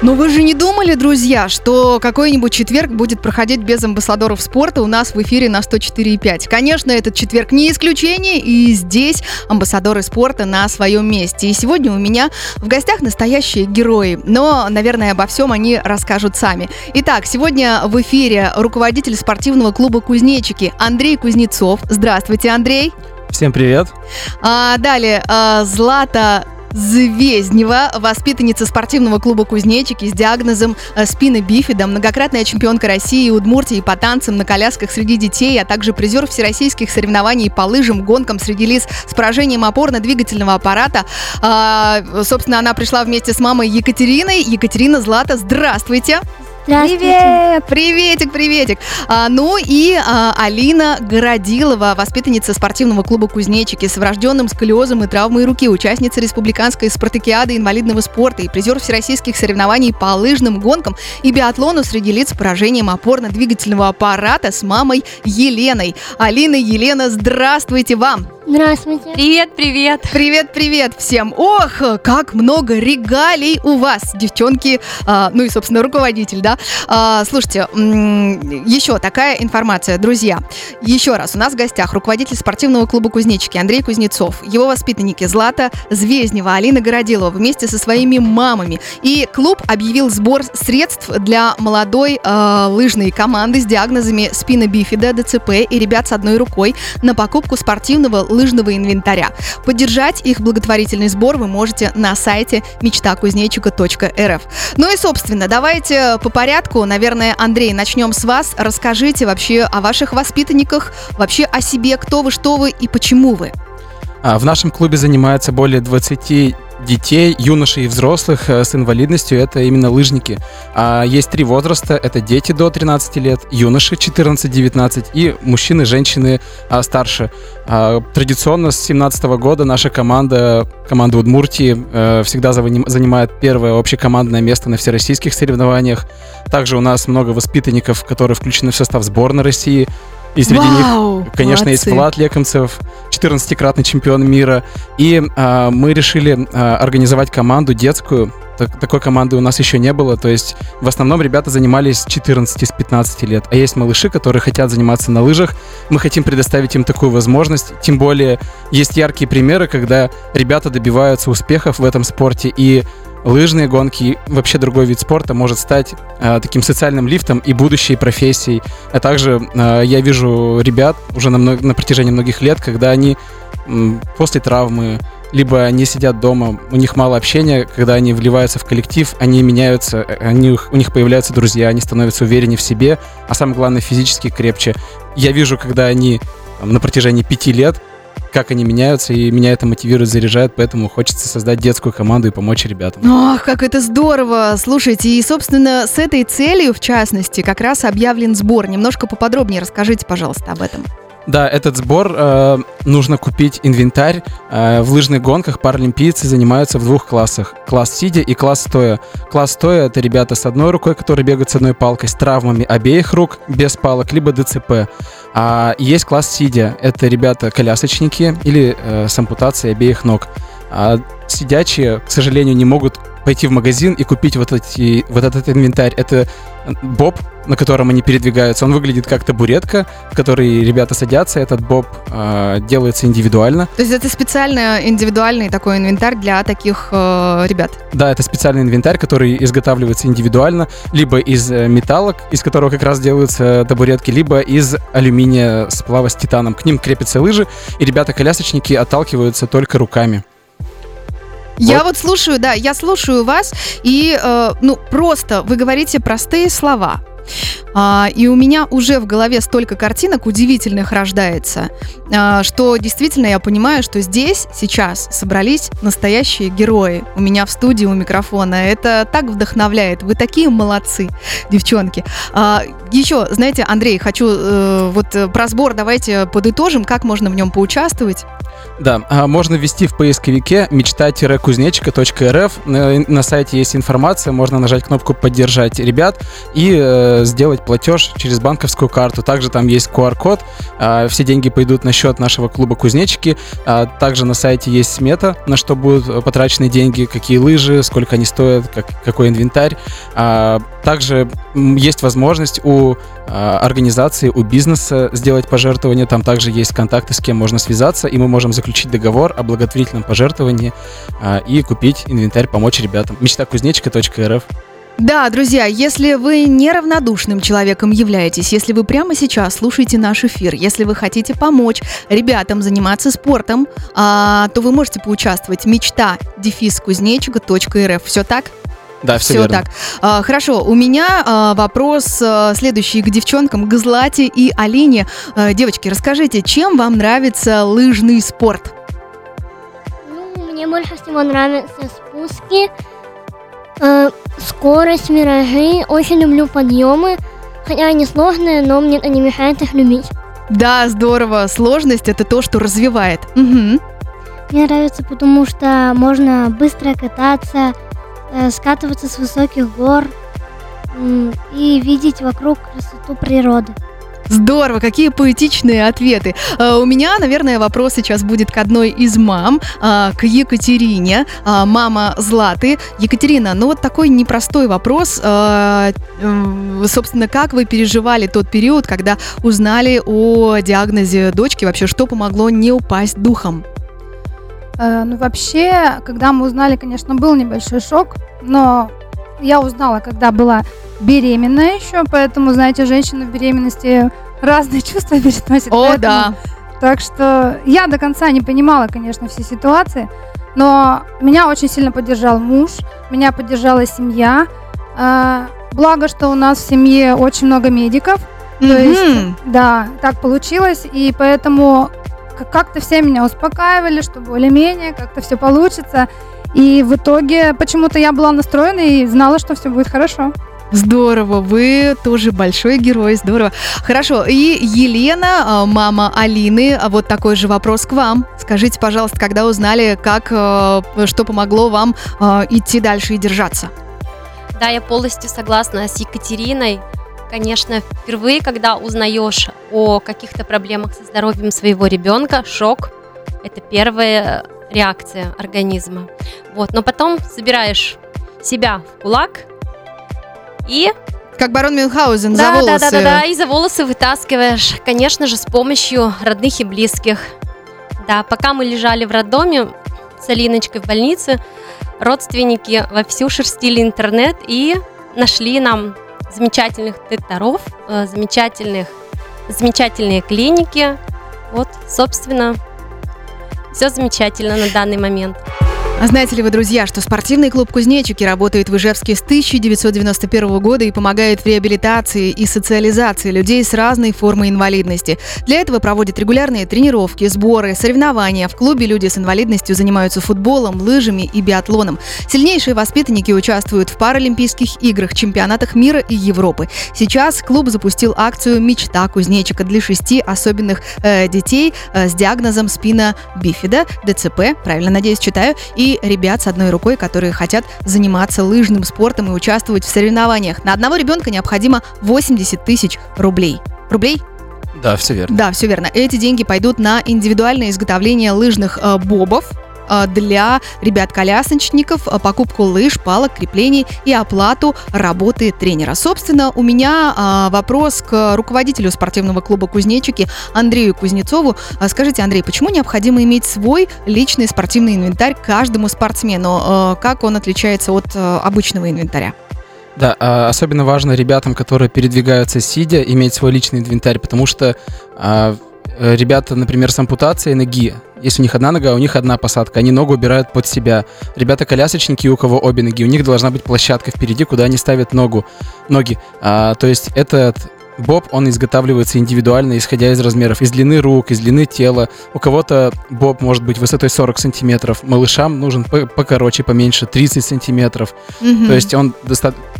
Но вы же не думали, друзья, что какой-нибудь четверг будет проходить без амбассадоров спорта у нас в эфире на 104,5? Конечно, этот четверг не исключение, и здесь амбассадоры спорта на своем месте. И сегодня у меня в гостях настоящие герои, но, наверное, обо всем они расскажут сами. Итак, сегодня в эфире руководитель спортивного клуба «Кузнечики» Андрей Кузнецов. Здравствуйте, Андрей. Всем привет. А, далее, а, Злата Звезднева, воспитанница спортивного клуба «Кузнечики» с диагнозом э, спины бифида, многократная чемпионка России Удмуртии по танцам на колясках среди детей, а также призер всероссийских соревнований по лыжам, гонкам среди лиц с поражением опорно-двигательного аппарата. А, собственно, она пришла вместе с мамой Екатериной. Екатерина Злата, здравствуйте! Привет! Приветик, приветик. А, ну и а, Алина Городилова, воспитанница спортивного клуба «Кузнечики» с врожденным сколиозом и травмой руки, участница республиканской спартакиады инвалидного спорта и призер всероссийских соревнований по лыжным гонкам и биатлону среди лиц с поражением опорно-двигательного аппарата с мамой Еленой. Алина, Елена, здравствуйте вам! Здравствуйте. Привет, привет. Привет, привет всем. Ох, как много регалий у вас, девчонки, а, ну и, собственно, руководитель, да. А, слушайте, еще такая информация, друзья. Еще раз, у нас в гостях руководитель спортивного клуба «Кузнечики» Андрей Кузнецов, его воспитанники Злата Звезднева, Алина Городилова вместе со своими мамами. И клуб объявил сбор средств для молодой э, лыжной команды с диагнозами спина бифида, ДЦП и ребят с одной рукой на покупку спортивного лыжного инвентаря. Поддержать их благотворительный сбор вы можете на сайте мечтакузнечика.рф. Ну и, собственно, давайте по порядку. Наверное, Андрей, начнем с вас. Расскажите вообще о ваших воспитанниках, вообще о себе, кто вы, что вы и почему вы. А, в нашем клубе занимается более 20 детей, юношей и взрослых э, с инвалидностью это именно лыжники. А есть три возраста. Это дети до 13 лет, юноши 14-19 и мужчины, женщины а, старше. А, традиционно с 17 года наша команда, команда Удмуртии, э, всегда занимает первое общекомандное место на всероссийских соревнованиях. Также у нас много воспитанников, которые включены в состав сборной России. И среди Вау, них, конечно, молодцы. есть Влад Лекомцев, 14-кратный чемпион мира. И а, мы решили а, организовать команду детскую. Так, такой команды у нас еще не было. То есть в основном ребята занимались с 14 с 15 лет. А есть малыши, которые хотят заниматься на лыжах. Мы хотим предоставить им такую возможность. Тем более есть яркие примеры, когда ребята добиваются успехов в этом спорте. И лыжные гонки вообще другой вид спорта может стать э, таким социальным лифтом и будущей профессией. А также э, я вижу ребят уже на, на протяжении многих лет, когда они э, после травмы, либо они сидят дома, у них мало общения, когда они вливаются в коллектив, они меняются, э, они, у них появляются друзья, они становятся увереннее в себе, а самое главное, физически крепче. Я вижу, когда они на протяжении пяти лет как они меняются, и меня это мотивирует, заряжает, поэтому хочется создать детскую команду и помочь ребятам. Ох, как это здорово! Слушайте, и, собственно, с этой целью, в частности, как раз объявлен сбор. Немножко поподробнее расскажите, пожалуйста, об этом. Да, этот сбор э, нужно купить инвентарь. Э, в лыжных гонках паралимпийцы занимаются в двух классах. Класс сидя и класс стоя. Класс стоя — это ребята с одной рукой, которые бегают с одной палкой, с травмами обеих рук, без палок, либо ДЦП. А есть класс сидя. Это ребята-колясочники или э, с ампутацией обеих ног. А сидячие, к сожалению, не могут пойти в магазин и купить вот, эти, вот этот инвентарь. Это боб, на котором они передвигаются. Он выглядит как табуретка, в которой ребята садятся. Этот боб э, делается индивидуально. То есть это специально индивидуальный такой инвентарь для таких э, ребят? Да, это специальный инвентарь, который изготавливается индивидуально, либо из э, металлок, из которого как раз делаются табуретки, либо из алюминия сплава с титаном. К ним крепятся лыжи, и ребята-колясочники отталкиваются только руками. Я вот. слушаю, да, я слушаю вас, и, э, ну, просто вы говорите простые слова. А, и у меня уже в голове столько картинок удивительных рождается, а, что действительно я понимаю, что здесь сейчас собрались настоящие герои. У меня в студии у микрофона. Это так вдохновляет. Вы такие молодцы, девчонки. А, еще, знаете, Андрей, хочу э, вот э, про сбор давайте подытожим, как можно в нем поучаствовать. Да, а, можно ввести в поисковике мечта-кузнечика.рф. На, на сайте есть информация, можно нажать кнопку «Поддержать ребят» и сделать платеж через банковскую карту. Также там есть QR-код. А, все деньги пойдут на счет нашего клуба «Кузнечики». А, также на сайте есть смета, на что будут потрачены деньги, какие лыжи, сколько они стоят, как, какой инвентарь. А, также есть возможность у организации, у бизнеса сделать пожертвование. Там также есть контакты, с кем можно связаться, и мы можем заключить договор о благотворительном пожертвовании и купить инвентарь, помочь ребятам. мечтакузнечика.рф да, друзья, если вы неравнодушным человеком являетесь, если вы прямо сейчас слушаете наш эфир, если вы хотите помочь ребятам заниматься спортом, а, то вы можете поучаствовать. Мечта дефис кузнечика.рф. Все так? Да, все, все верно. так. А, хорошо, у меня а, вопрос а, следующий к девчонкам, к Злате и Алине. А, девочки, расскажите, чем вам нравится лыжный спорт? Ну, мне больше всего нравятся спуски, Э, скорость, миражи. Очень люблю подъемы. Хотя они сложные, но мне это не мешает их любить. Да, здорово. Сложность это то, что развивает. Угу. Мне нравится, потому что можно быстро кататься, э, скатываться с высоких гор э, и видеть вокруг красоту природы. Здорово, какие поэтичные ответы. Uh, у меня, наверное, вопрос сейчас будет к одной из мам, uh, к Екатерине, uh, мама Златы. Екатерина, ну вот такой непростой вопрос. Собственно, как вы переживали тот период, когда узнали о диагнозе дочки? Вообще, что помогло не упасть духом? Э, ну, вообще, когда мы узнали, конечно, был небольшой шок, но я узнала, когда была беременная еще, поэтому, знаете, женщина в беременности разные чувства переносит. О, поэтому, да. Так что я до конца не понимала, конечно, все ситуации, но меня очень сильно поддержал муж, меня поддержала семья. А, благо, что у нас в семье очень много медиков. Mm-hmm. То есть, да, так получилось, и поэтому как-то все меня успокаивали, что более-менее как-то все получится. И в итоге почему-то я была настроена и знала, что все будет хорошо. Здорово, вы тоже большой герой, здорово. Хорошо, и Елена, а, мама Алины, а вот такой же вопрос к вам. Скажите, пожалуйста, когда узнали, как, а, что помогло вам идти дальше и держаться? Да, я полностью согласна с Екатериной. Конечно, впервые, когда узнаешь о каких-то проблемах со здоровьем своего ребенка, шок – это первая реакция организма. Вот, но потом собираешь себя в кулак и как барон Мюнхгаузен да, за волосы. Да, да, да, да, и за волосы вытаскиваешь, конечно же, с помощью родных и близких. Да, пока мы лежали в роддоме с Алиночкой в больнице, родственники вовсю шерстили интернет и нашли нам замечательных докторов, э, замечательных, замечательные клиники. Вот, собственно, все замечательно на данный момент. А знаете ли вы, друзья, что спортивный клуб «Кузнечики» работает в Ижевске с 1991 года и помогает в реабилитации и социализации людей с разной формой инвалидности. Для этого проводит регулярные тренировки, сборы, соревнования. В клубе люди с инвалидностью занимаются футболом, лыжами и биатлоном. Сильнейшие воспитанники участвуют в Паралимпийских играх, чемпионатах мира и Европы. Сейчас клуб запустил акцию «Мечта кузнечика» для шести особенных э, детей э, с диагнозом спина бифида, ДЦП, правильно, надеюсь, читаю, и ребят с одной рукой, которые хотят заниматься лыжным спортом и участвовать в соревнованиях. На одного ребенка необходимо 80 тысяч рублей. Рублей? Да, все верно. Да, все верно. Эти деньги пойдут на индивидуальное изготовление лыжных э, бобов, для ребят-колясочников, э, покупку лыж, палок, креплений и оплату работы тренера. Собственно, у меня э, вопрос к руководителю спортивного клуба «Кузнечики» Андрею Кузнецову. Скажите, Андрей, почему необходимо иметь свой личный спортивный инвентарь каждому спортсмену? Как он отличается от обычного инвентаря? Да, а, особенно важно ребятам, которые передвигаются сидя, иметь свой личный инвентарь, потому что а, Э, ребята, например, с ампутацией ноги, если у них одна нога, у них одна посадка, они ногу убирают под себя. Ребята-колясочники, у кого обе ноги, у них должна быть площадка впереди, куда они ставят ногу, ноги. А, то есть этот Боб, он изготавливается индивидуально, исходя из размеров, из длины рук, из длины тела. У кого-то боб может быть высотой 40 сантиметров, малышам нужен покороче, поменьше, 30 сантиметров. Mm-hmm. То есть он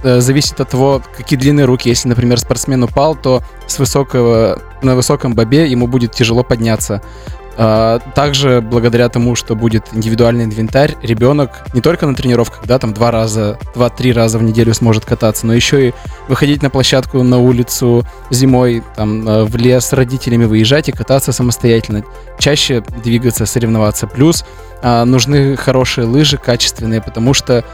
э, зависит от того, какие длины руки. Если, например, спортсмен упал, то с высокого, на высоком бобе ему будет тяжело подняться. А, Также благодаря тому, что будет индивидуальный инвентарь, ребенок не только на тренировках, да, там два раза, два-три раза в неделю сможет кататься, но еще и выходить на площадку, на улицу зимой, там, э, в лес с родителями выезжать и кататься самостоятельно. Чаще двигаться, соревноваться. Плюс а, нужны хорошие лыжи, качественные, потому что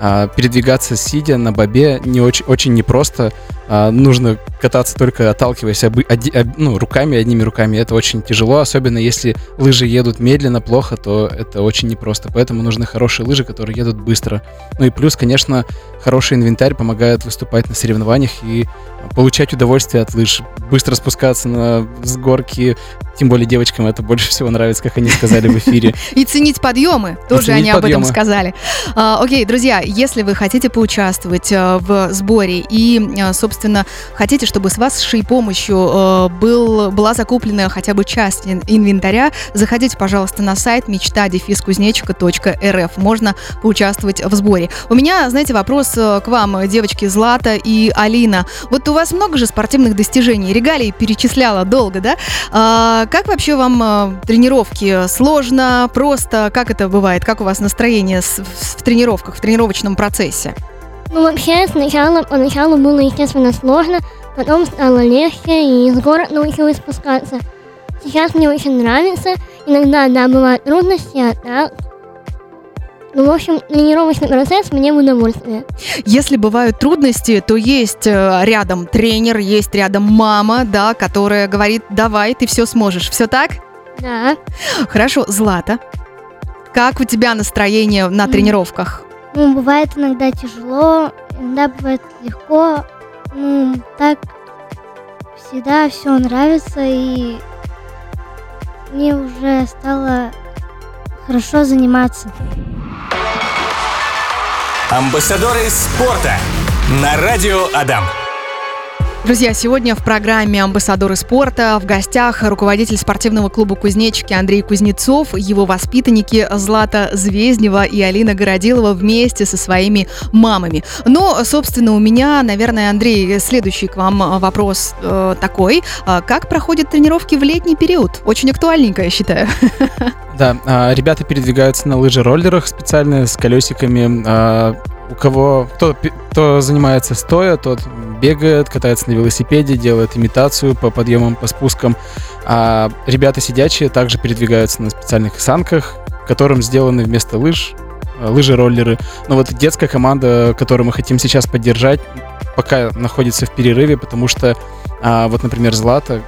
а, передвигаться сидя на бобе не очень, очень непросто. А, нужно кататься только отталкиваясь обы- оди- об- ну, руками, одними руками. Это очень тяжело, особенно если лыжи едут медленно, плохо, то это очень непросто. Поэтому нужны хорошие лыжи, которые едут быстро. Ну и плюс, конечно, хороший инвентарь помогает выступать на соревнованиях и получать удовольствие от лыж. Быстро спускаться на, с горки, тем более девочкам это больше всего нравится, как они сказали в эфире. И ценить подъемы, тоже они об этом сказали. А, окей, друзья, если вы хотите поучаствовать а, в сборе и, а, собственно, хотите, чтобы с вашей помощью а, был, была закуплена хотя бы часть ин- инвентаря, заходите, пожалуйста, на сайт мечта-кузнечика.рф. Можно поучаствовать в сборе. У меня, знаете, вопрос а, к вам, девочки Злата и Алина. Вот у вас много же спортивных достижений, регалий перечисляла долго, да? А, как вообще вам а, тренировки? Сложно, просто? Как это бывает? Как у вас настроение в тренировках, в тренировочном процессе? Ну, вообще, сначала, поначалу было, естественно, сложно, потом стало легче, и с горок научилась спускаться. Сейчас мне очень нравится. Иногда, да, бывают трудности, а так... Ну, в общем, тренировочный процесс мне в удовольствие. Если бывают трудности, то есть э, рядом тренер, есть рядом мама, да, которая говорит, давай, ты все сможешь. Все так? Да. Хорошо, Злата. Как у тебя настроение на М. тренировках? Ну, бывает иногда тяжело, иногда бывает легко. Ну, так всегда все нравится, и мне уже стало хорошо заниматься. Амбассадоры спорта на радио Адам. Друзья, сегодня в программе «Амбассадоры спорта» в гостях руководитель спортивного клуба «Кузнечики» Андрей Кузнецов, его воспитанники Злата Звезднева и Алина Городилова вместе со своими мамами. Но, собственно, у меня, наверное, Андрей, следующий к вам вопрос э, такой. А Как проходят тренировки в летний период? Очень актуальненько, я считаю. Да, а, ребята передвигаются на лыжероллерах специально с колесиками. а, У кого кто, кто занимается стоя, тот бегает, катается на велосипеде, делает имитацию по подъемам, по спускам. А ребята сидячие также передвигаются на специальных санках, которым сделаны вместо лыж а, лыжи-роллеры. Но вот детская команда, которую мы хотим сейчас поддержать, пока находится в перерыве, потому что а, вот, например, Злата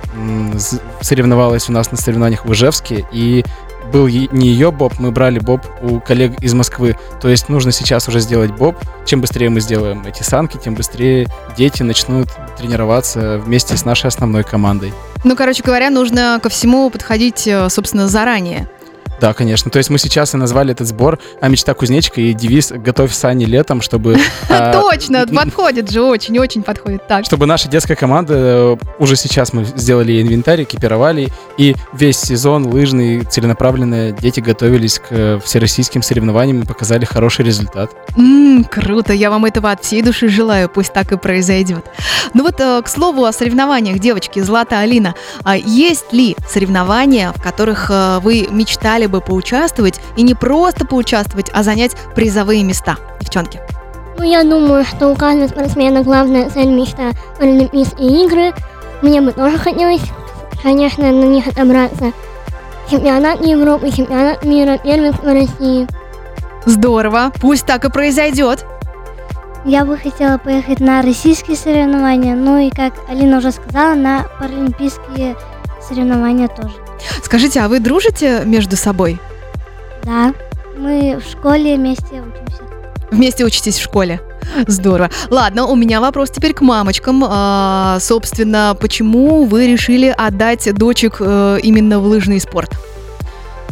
соревновалась у нас на соревнованиях в Ижевске, и был не ее боб, мы брали боб у коллег из Москвы. То есть нужно сейчас уже сделать боб. Чем быстрее мы сделаем эти санки, тем быстрее дети начнут тренироваться вместе с нашей основной командой. Ну, короче говоря, нужно ко всему подходить, э, собственно, заранее. Да, конечно. То есть мы сейчас и назвали этот сбор «А мечта кузнечика» и девиз «Готовь сани летом», чтобы... а, Точно, подходит же, очень-очень подходит. Так, Чтобы наша детская команда, э, уже сейчас мы сделали инвентарь, экипировали, и весь сезон лыжный, целенаправленно дети готовились к э, всероссийским соревнованиям и показали хороший результат. Круто, я вам этого от всей души желаю, пусть так и произойдет. Ну вот, э, к слову о соревнованиях, девочки, Злата, Алина, а есть ли соревнования, в которых вы мечтали бы поучаствовать, и не просто поучаствовать, а занять призовые места, девчонки? Ну, я думаю, что у каждого спортсмена главная цель мечта Олимпийские игры. Мне бы тоже хотелось, конечно, на них отобраться. Чемпионат Европы, чемпионат мира, первенство России. Здорово, пусть так и произойдет. Я бы хотела поехать на российские соревнования, ну и, как Алина уже сказала, на паралимпийские соревнования тоже. Скажите, а вы дружите между собой? Да, мы в школе вместе учимся. Вместе учитесь в школе. Здорово. Ладно, у меня вопрос теперь к мамочкам. А, собственно, почему вы решили отдать дочек э, именно в лыжный спорт?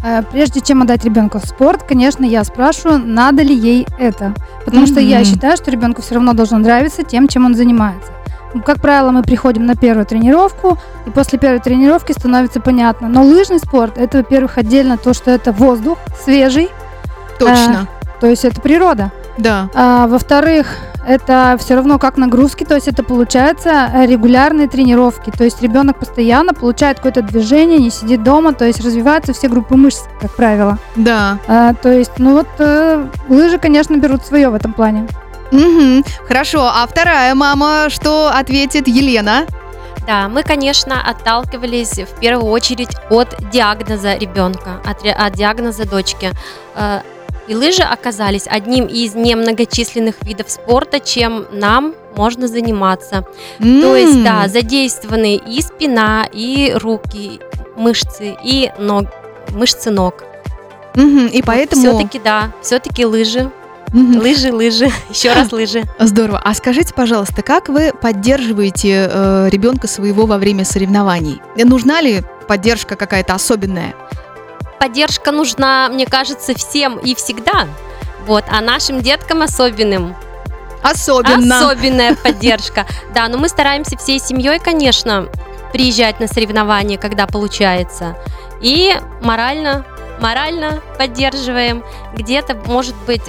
Э, Прежде чем отдать ребенка в спорт, конечно, я спрашиваю, надо ли ей это. Потому что я считаю, что ребенку все равно должно нравиться тем, чем он занимается. Ну, Как правило, мы приходим на первую тренировку, и после первой тренировки становится понятно. Но лыжный спорт это, во-первых, отдельно то, что это воздух свежий, Точно. то есть это природа. Да. А, во-вторых, это все равно как нагрузки, то есть это получается э, регулярные тренировки, то есть ребенок постоянно получает какое-то движение, не сидит дома, то есть развиваются все группы мышц, как правило. Да. А, то есть, ну вот э, лыжи, конечно, берут свое в этом плане. Мгм. Хорошо, а вторая мама что ответит Елена? Да, мы, конечно, отталкивались в первую очередь от диагноза ребенка, от, от диагноза дочки. Э, И лыжи оказались одним из немногочисленных видов спорта, чем нам можно заниматься. То есть, да, задействованы и спина, и руки, мышцы, и ног, мышцы ног. мгм, И поэтому... Все-таки, да, все-таки лыжи, Лыжи, лыжи, еще раз лыжи. Здорово. А скажите, пожалуйста, как вы поддерживаете э, ребенка своего во время соревнований? Нужна ли поддержка какая-то особенная? Поддержка нужна, мне кажется, всем и всегда. Вот, а нашим деткам особенным. Особенно. Особенная поддержка. Да, но мы стараемся всей семьей, конечно, приезжать на соревнования, когда получается. И морально, морально поддерживаем. Где-то, может быть,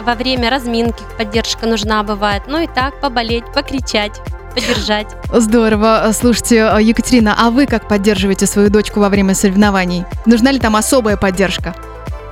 во время разминки поддержка нужна бывает. Ну и так, поболеть, покричать, поддержать. Здорово. Слушайте, э, Екатерина, а вы как поддерживаете свою дочку во время соревнований? Нужна ли там особая поддержка?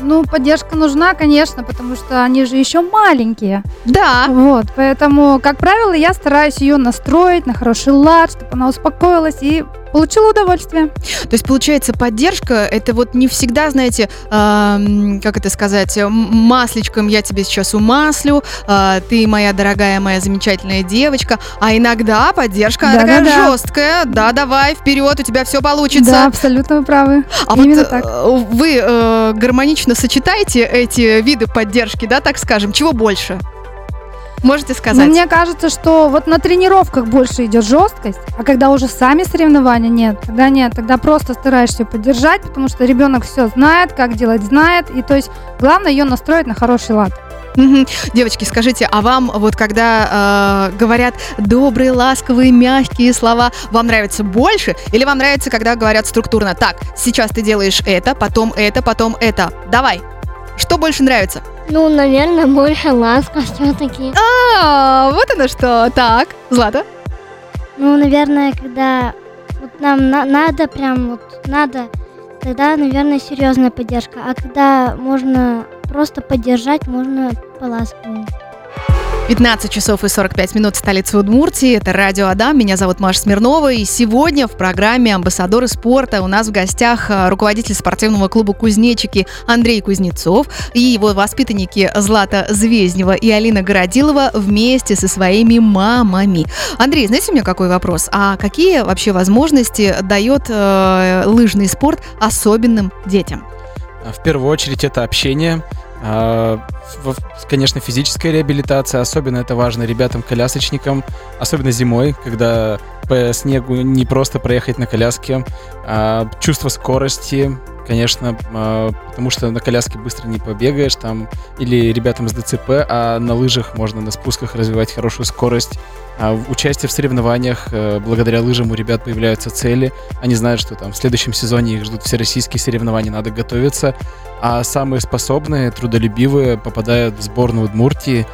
Ну, поддержка нужна, конечно, потому что они же еще маленькие. Да. Вот, поэтому, как правило, я стараюсь ее настроить на хороший лад, чтобы она успокоилась и получила удовольствие. То есть, получается, поддержка это вот не всегда, знаете, эм, как это сказать, м- масличком я тебе сейчас умаслю, э, ты моя дорогая, моя замечательная девочка, а иногда поддержка она такая Да-да-да. жесткая, да, давай, вперед, у тебя все получится. Да, абсолютно вы правы. А Именно вот э, так. вы э, гармонично сочетаете эти виды поддержки, да, так скажем, чего больше? Можете сказать? мне кажется, что вот на тренировках больше идет жесткость, а когда уже сами соревнования нет, тогда нет, тогда просто стараешься поддержать, потому что ребенок все знает, как делать знает, и то есть главное ее настроить на хороший лад. Девочки, скажите, а вам вот когда э, говорят добрые, ласковые, мягкие слова, вам нравится больше или вам нравится, когда говорят структурно? Так, сейчас ты делаешь это, потом это, потом это. Давай. Что больше нравится? Ну, наверное, больше ласка все-таки. А, вот оно что. Так, Злата. Ну, наверное, когда вот нам на- надо, прям вот надо, тогда, наверное, серьезная поддержка. А когда можно просто поддержать, можно по-ласковому. 15 часов и 45 минут столица Удмуртии. Это Радио Адам. Меня зовут Маша Смирнова. И сегодня в программе «Амбассадоры спорта» у нас в гостях а, руководитель спортивного клуба «Кузнечики» Андрей Кузнецов и его воспитанники Злата Звезднева и Алина Городилова вместе со своими мамами. Андрей, знаете, у меня какой вопрос? А какие вообще возможности дает э, лыжный спорт особенным детям? А, В первую очередь это общение, в- конечно, физическая реабилитация, особенно это важно ребятам-колясочникам, особенно зимой, когда по снегу не просто проехать на коляске, а, чувство скорости, конечно, а, потому что на коляске быстро не побегаешь там, или ребятам с ДЦП, а на лыжах можно на спусках развивать хорошую скорость. А, Участие в соревнованиях, э, благодаря лыжам у ребят появляются цели, они знают, что там в следующем сезоне их ждут всероссийские соревнования, надо готовиться, а самые способные, трудолюбивые попадают в сборную Удмуртии,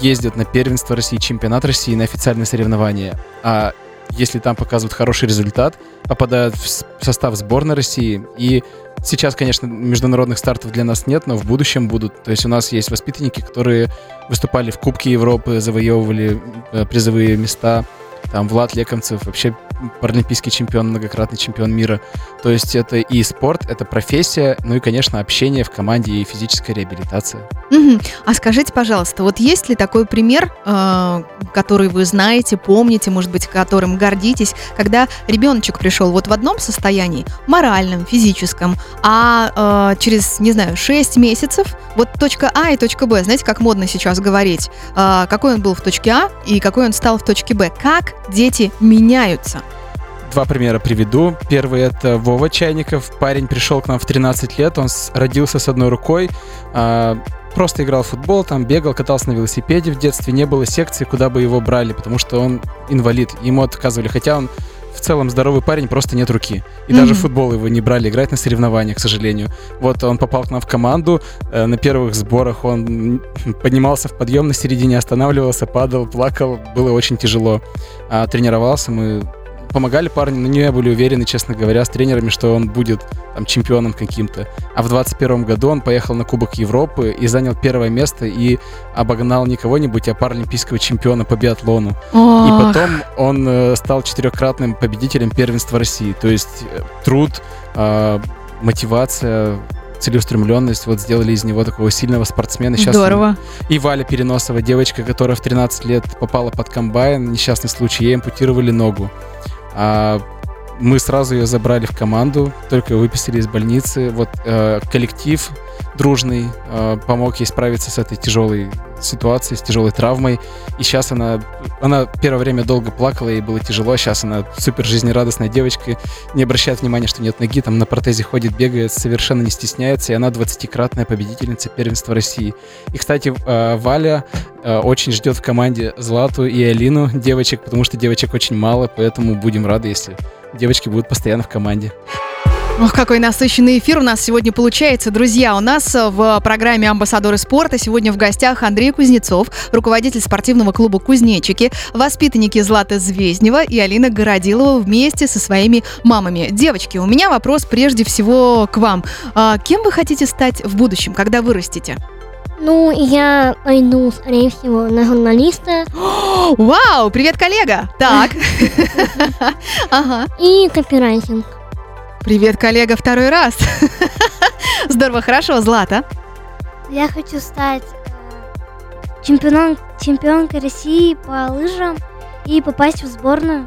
ездят на первенство России, чемпионат России, на официальные соревнования. А если там показывают хороший результат, попадают в состав сборной России. И сейчас, конечно, международных стартов для нас нет, но в будущем будут. То есть у нас есть воспитанники, которые выступали в Кубке Европы, завоевывали э, призовые места. Там Влад Лекомцев, вообще паралимпийский чемпион, многократный чемпион мира. То есть это и спорт, это профессия, ну и, конечно, общение в команде и физическая реабилитация. Мгм. А скажите, пожалуйста, вот есть ли такой пример, э, который вы знаете, помните, может быть, которым гордитесь, когда ребеночек пришел вот в одном состоянии, моральном, физическом, а э, через, не знаю, 6 месяцев, вот точка А и точка Б, знаете, как модно сейчас говорить, э, какой он был в точке А и какой он стал в точке Б, как дети меняются? Два примера приведу. Первый это Вова Чайников. Парень пришел к нам в 13 лет, он родился с одной рукой, а, просто играл в футбол, там бегал, катался на велосипеде в детстве, не было секции, куда бы его брали, потому что он инвалид, ему отказывали, хотя он в целом здоровый парень, просто нет руки. И Мгм. даже в футбол его не брали играть на соревнованиях, к сожалению. Вот он попал к нам в команду, э, на первых сборах он поднимался в подъем на середине, останавливался, падал, плакал, было очень тяжело. А тренировался, мы помогали парню, но не были уверены, честно говоря, с тренерами, что он будет там чемпионом каким-то. А в 21 году он поехал на Кубок Европы и занял первое место и обогнал не кого-нибудь, а паралимпийского чемпиона по биатлону. И Ох. потом он э, стал четырехкратным победителем первенства России. То есть э, труд, э, мотивация, целеустремленность вот сделали из него такого сильного спортсмена. Он- Здорово. И Валя Переносова, девочка, которая в 13 лет попала под комбайн, несчастный случай, ей ампутировали ногу. А мы сразу ее забрали в команду, только выписали из больницы. Вот э, коллектив дружный э, помог ей справиться с этой тяжелой ситуацией, с тяжелой травмой. И сейчас она, она первое время долго плакала, ей было тяжело. Сейчас она супер жизнерадостная девочка, не обращает внимания, что нет ноги, там на протезе ходит, бегает, совершенно не стесняется. И она 20-кратная победительница первенства России. И, кстати, э, Валя э, очень ждет в команде Злату и Алину девочек, потому что девочек очень мало, поэтому будем рады, если девочки будут постоянно в команде. Ох, какой насыщенный эфир у нас сегодня получается. Друзья, у нас э, в программе «Амбассадоры спорта» сегодня в гостях Андрей Кузнецов, руководитель спортивного клуба «Кузнечики», воспитанники Злата Звезднева и Алина Городилова вместе со своими мамами. Девочки, у меня вопрос прежде всего к вам. А, кем вы хотите стать в будущем, когда вырастете? Ну, я пойду, скорее всего, на журналиста Вау, привет, коллега! Так. Ага. и копирайтинг. Привет, коллега, второй раз. Здорово, хорошо, Злата. Я хочу стать э, чемпионом, чемпионкой России по лыжам и попасть в сборную.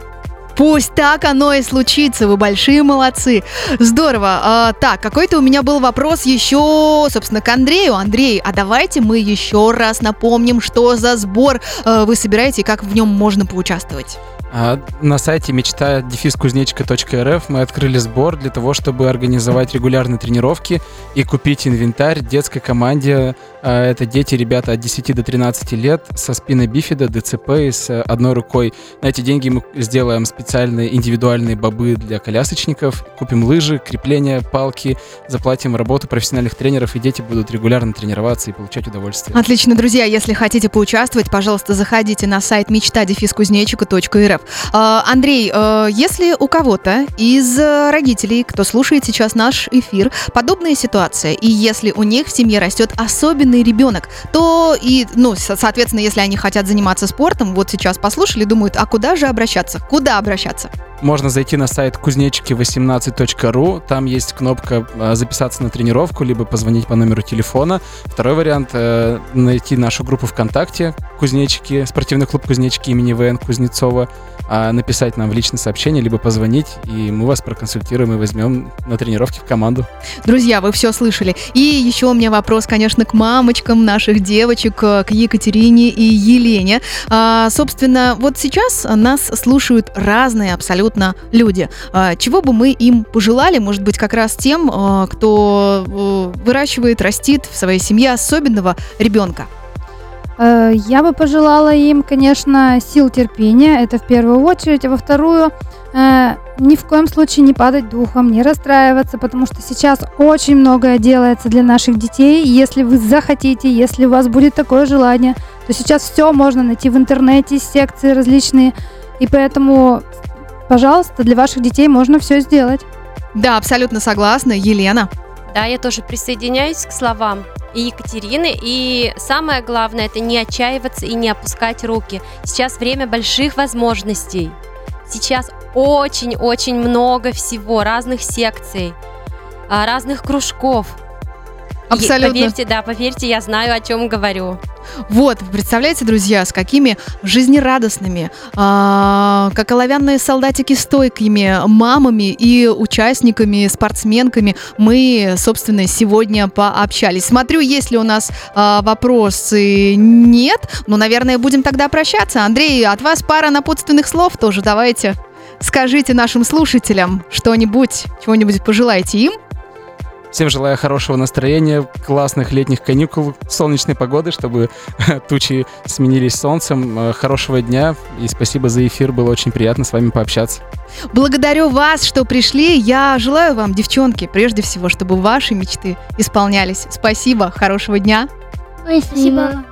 Пусть так оно и случится, вы большие молодцы. Здорово. А, так, какой-то у меня был вопрос еще, собственно, к Андрею. Андрей, а давайте мы еще раз напомним, что за сбор э, вы собираете и как в нем можно поучаствовать. А На сайте мечта кузнечика.рф мы открыли сбор для того, чтобы организовать регулярные тренировки и купить инвентарь детской команде. А, Это дети, ребята от 10 до 13 лет со спиной бифида, ДЦП и с одной рукой. На эти деньги мы сделаем специальные индивидуальные бобы для колясочников, купим лыжи, крепления, палки, заплатим работу профессиональных тренеров, и дети будут регулярно тренироваться и получать удовольствие. Отлично, друзья, если хотите поучаствовать, пожалуйста, заходите на сайт мечта-кузнечика.рф. А, Андрей, э, если у кого-то из э, родителей, кто слушает сейчас наш эфир, подобная ситуация, и если у них в семье растет особенный ребенок, то и, ну, со- соответственно, если они хотят заниматься спортом, вот сейчас послушали, думают, а куда же обращаться? Куда обращаться? Можно зайти на сайт кузнечики18.ру, там есть кнопка э, записаться на тренировку, либо позвонить по номеру телефона. Второй вариант э, найти нашу группу ВКонтакте Кузнечики, спортивный клуб Кузнечики имени ВН Кузнецова, а, написать нам в личное сообщение, либо позвонить, и мы вас проконсультируем и возьмем на тренировки в команду. Друзья, вы все слышали. И еще у меня вопрос, конечно, к мамочкам наших девочек, э, к Екатерине и Елене. А, собственно, вот сейчас нас слушают разные абсолютно люди. А, чего бы мы им пожелали, может быть, как раз тем, э, кто э, выращивает, растит в своей семье особенного ребенка? Э, Я бы пожелала им, конечно, сил терпения, это в первую очередь, а во вторую э, ни в коем случае не падать духом, не расстраиваться, потому что сейчас очень многое делается для наших детей. Если вы захотите, если у вас будет такое желание, то сейчас все можно найти в интернете, секции различные, и поэтому, пожалуйста, для ваших детей можно все сделать. Да, абсолютно согласна. Елена. Да, я тоже присоединяюсь к словам и Екатерины. И самое главное, это не отчаиваться и не опускать руки. Сейчас время больших возможностей. Сейчас очень-очень много всего, разных секций, а, разных кружков. Абсолютно. поверьте, да, поверьте, я знаю, о чем говорю. Вот, представляете, друзья, с какими жизнерадостными, а, как оловянные солдатики стойкими мамами и участниками, спортсменками мы, собственно, сегодня пообщались. Смотрю, есть ли у нас а, вопросы. Нет. Ну, наверное, будем тогда прощаться. Андрей, от вас пара напутственных слов тоже. Давайте скажите нашим слушателям что-нибудь, чего-нибудь пожелайте им. Всем желаю хорошего настроения, классных летних каникул, солнечной погоды, чтобы тучи сменились солнцем. Э, Хорошего дня и спасибо за эфир, было очень приятно с вами пообщаться. Благодарю вас, что пришли. Я желаю вам, девчонки, прежде всего, чтобы ваши мечты исполнялись. Спасибо, хорошего дня. Спасибо.